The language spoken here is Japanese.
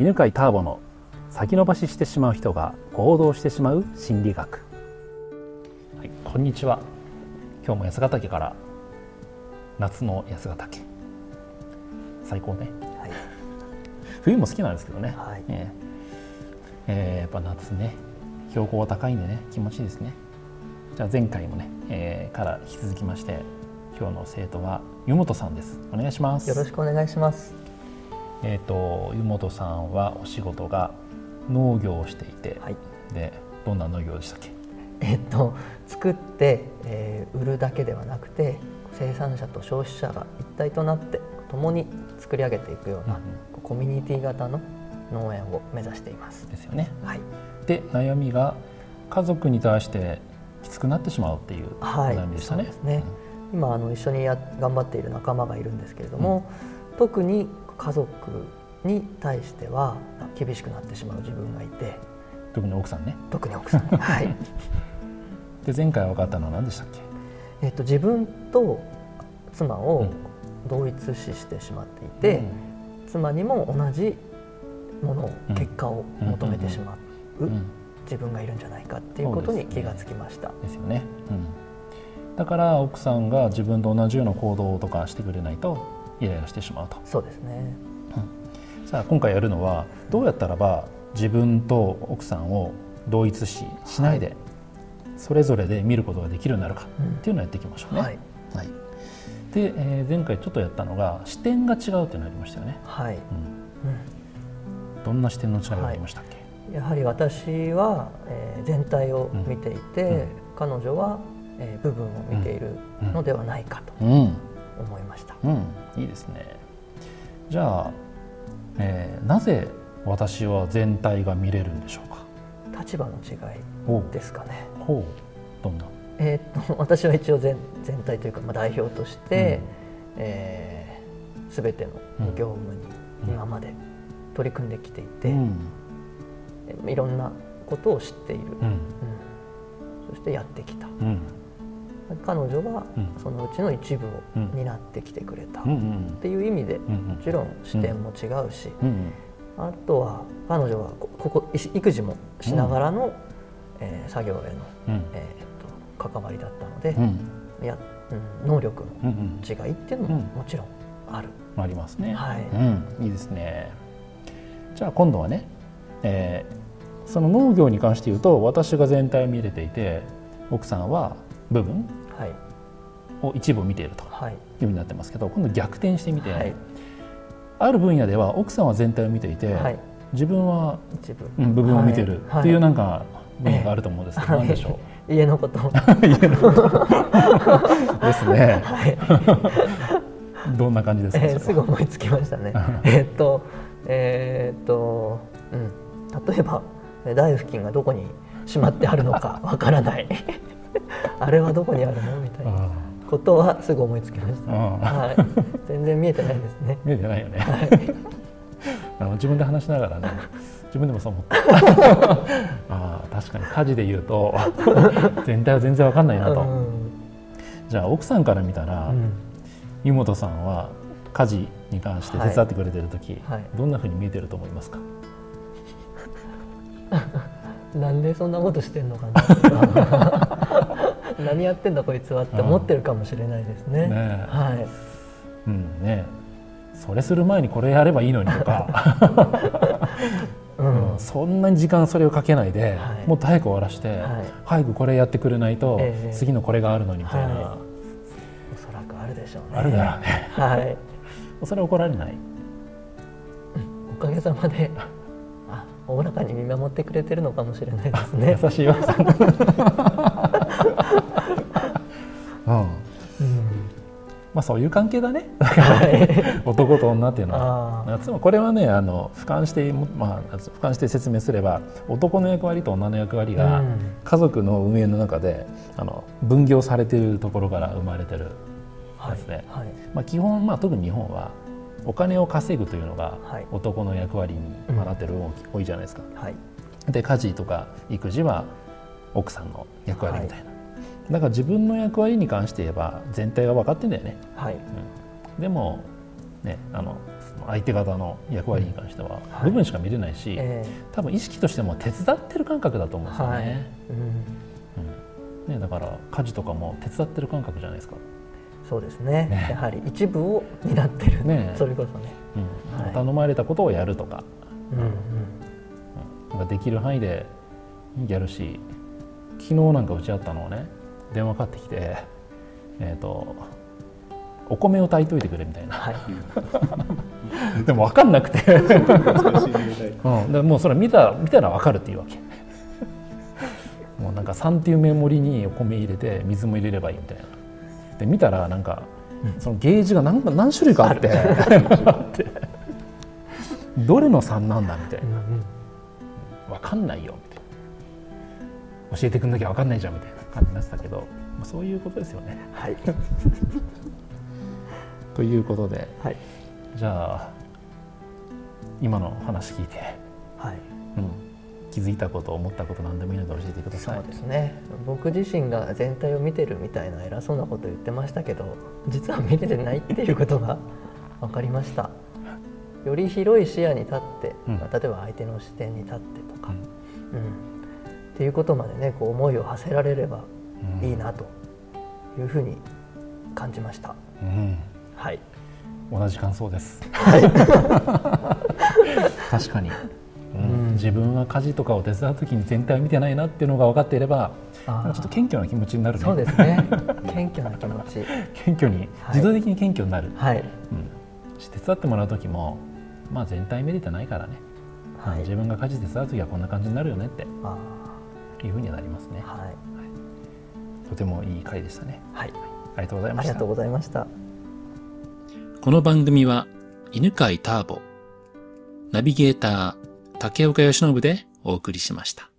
犬飼ターボの先延ばししてしまう人が行動してしまう心理学、はい、こんにちは。今日も八ヶ岳から夏の八ヶ岳。最高ね、はい、冬も好きなんですけどね、はい、えー、えー、やっぱ夏ね。標高が高いんでね。気持ちいいですね。じゃあ前回もね、えー、から引き続きまして今日の生徒は湯本さんです。お願いします。よろしくお願いしますえっ、ー、と湯本さんはお仕事が農業をしていて、はい、でどんな農業でしたっけ？えっと作って、えー、売るだけではなくて生産者と消費者が一体となって共に作り上げていくような、うん、コミュニティ型の農園を目指しています。ですよね。はい、で悩みが家族に対してきつくなってしまうっていう悩みでしたね。はい、ね。うん、今あの一緒にや頑張っている仲間がいるんですけれども、うん、特に家族に対しては厳しくなってしまう自分がいて。特に奥さんね。特に奥さん。はい。で前回分かったのは何でしたっけ？えっと自分と妻を同一視してしまっていて、うん、妻にも同じものを、うん、結果を求めてしまう、自分がいるんじゃないかっていうことに気がつきました。ですよね、うん、だから奥さんが自分と同じような行動とかしてくれないとイライラしてしまうと。そうですね、うん、さあ今回やるのはどうやったらば自分と奥さんを同一視しないで、はい、それぞれで見ることができるようになるかっていうのをやっていきましょうね。はい、はい。で、えー、前回ちょっとやったのが視点が違うってなりましたよね。はい。うん。どんな視点の違いがありましたっけ？はい、やはり私は、えー、全体を見ていて、うん、彼女は、えー、部分を見ているのではないかと思いました。うん、うん、いいですね。じゃあ、えー、なぜ私は全体が見れるんでしょうか？立場の違いですかね。ほう。どんな？えー、っと 私は一応全全体というか、まあ、代表として、うん、えー、全ての業務に今まで取り組んできていて、うん、いろんなことを知っている、うん、うん、そしてやってきた、彼女はそのうちの一部を担ってきてくれたっていう意味でもちろん視点も違うし、あとは彼女はここ育児もしながらの、えー、作業への、えー関わりだったので、うん、いや、うん、能力の違いっていうのももちろんある。ありますね。はい、うん、いいですね。じゃあ今度はね、えー、その農業に関して言うと私が全体を見れていて奥さんは部分を一部見ているとい。うふうになってますけど、今度逆転してみて、はい、ある分野では奥さんは全体を見ていて、はい、自分は一部、うん、部分を見てい。るっていうなんか分野があると思うんですけど、何でしょう？家のこと。家のこと。ですね、はい、どんな感じですか、えー、すぐ思いつきましたね。えっとえー、っと、うん、例えば台付近がどこにしまってあるのかわからないあれはどこにあるの？みたいな。ことはすぐ思いつきました、はい、全然見えてないですね。見えてないよね、はい、あの自分で話しながらね自分でもそう思った。あ確かに家事で言うと全体は全然わかんないなと、うん、じゃあ奥さんから見たら、うん、湯本さんは家事に関して手伝ってくれてる時、はい。はい、どんなふうに見えてると思いますか？なんでそんなことしてんのかな 何やってんだこいつはって思ってるかもしれないですね。ねはい。うんね。それする前にこれやればいいのにとか。うん、そんなに時間それをかけないで、はい、もっと早く終わらして、はい、早くこれやってくれないと、えー、次のこれがあるのにみたいな、はい、おそらくあるでしょうね。あるだろうね。はい。それ怒られない、おかげさまであおおらかに見守ってくれてるのかもしれないですね。優しいわうん。まあ、そういう関係だね。だからね、男と女っていうのは。つまりこれはねあの俯瞰して、まあ、俯瞰して説明すれば男の役割と女の役割が家族の運営の中であの分業されているところから生まれてる。やつで、はいはい、まあ、基本、まあ、特に日本はお金を稼ぐというのが男の役割になってる多いじゃないですか。はい、で家事とか育児は奥さんの役割みたいな。だから自分の役割に関して言えば全体が分かってんだよね。はい。うん、でもねあの相手方の役割に関しては部分しか見れないし、はい多分意識としても手伝ってる感覚だと思うんですよね。はい、うん。ねだから家事とかも手伝ってる感覚じゃないですか。そうですね、ね、やはり一部を担ってる、ね、それこそね、うん。はい、頼まれたことをやるとか,、うんうん、できる範囲でやるし昨日なんか打ち合ったのをね電話かかってきてえっ、ー、とお米を炊いといてくれみたいな、はい、でも分かんなくて。うん、でもうそれ見た見たら分かるっていうわけ。もうなんか3っていうメモリにお米入れて水も入れればいいみたいなで見たらなんか、そのゲージが何何種類かあって どれの3なんだみたいな、分かんないよみたいな。教えてくんなきゃ分かんないじゃんみたいな感じになってたけど、まあ、そういうことですよね。はい。ということで、はい、じゃあ今の話聞いて、はい。うん、気づいたこと思ったこと何でもいいので教えてください。そうですね。僕自身が全体を見てるみたいな偉そうなこと言ってましたけど実は見れてないっていうことが分かりました。より広い視野に立って、うん、例えば相手の視点に立ってとか、うん、うん、っていうことまでねこう思いを馳せられればいいなというふうに感じました、うん、はい。同じ感想です、はい、確かに自分は家事とかを手伝う時に全体を見てないなっていうのが分かっていればちょっと謙虚な気持ちになる、ね、そうですね。謙虚な気持ち。謙虚に、自動的に謙虚になる、はい。うん、手伝ってもらう時も、まあ、全体見れてないからね、はい、自分が家事手伝う時はこんな感じになるよねって。いうふうにはなりますね、はい、はい、とてもいい回でしたね、はい、ありがとうございました。ありがとうございました。この番組は犬飼ターボ。ナビゲーター竹岡義信でお送りしました。